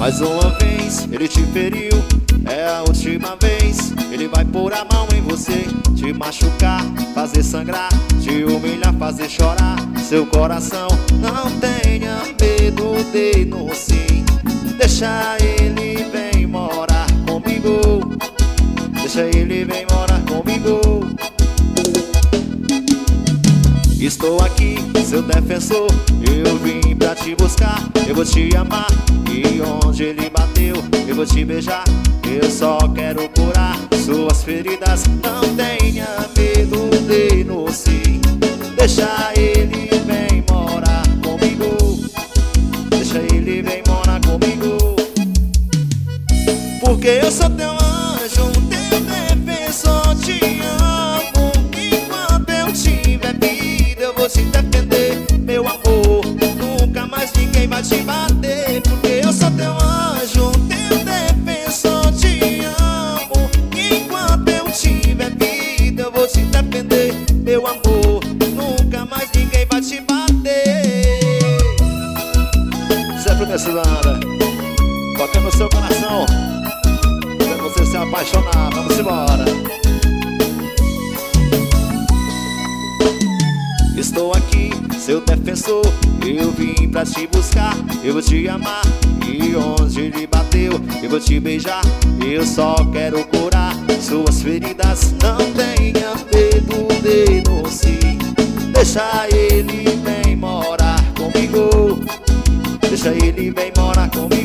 Mais uma vez ele te feriu, é a última vez. Ele vai pôr a mão em você, te machucar, fazer sangrar, te humilhar, fazer chorar. Seu coração não tenha medo de no sim. Deixa ele vem morar comigo. Deixa ele vem morar comigo. Estou aqui, seu defensor. Eu vim pra te buscar. Eu vou te amar. E onde ele bateu, eu vou te beijar. Eu só quero curar suas feridas. Não tenha Zé Fluminense Landa, toca no seu coração. Pra você se apaixonar, vamos embora. Estou aqui, seu defensor. Eu vim pra te buscar, eu vou te amar. E onde ele bateu, eu vou te beijar. Eu só quero curar suas feridas. Não tenha medo de no sim. Deixa ele Ele vem morar comigo.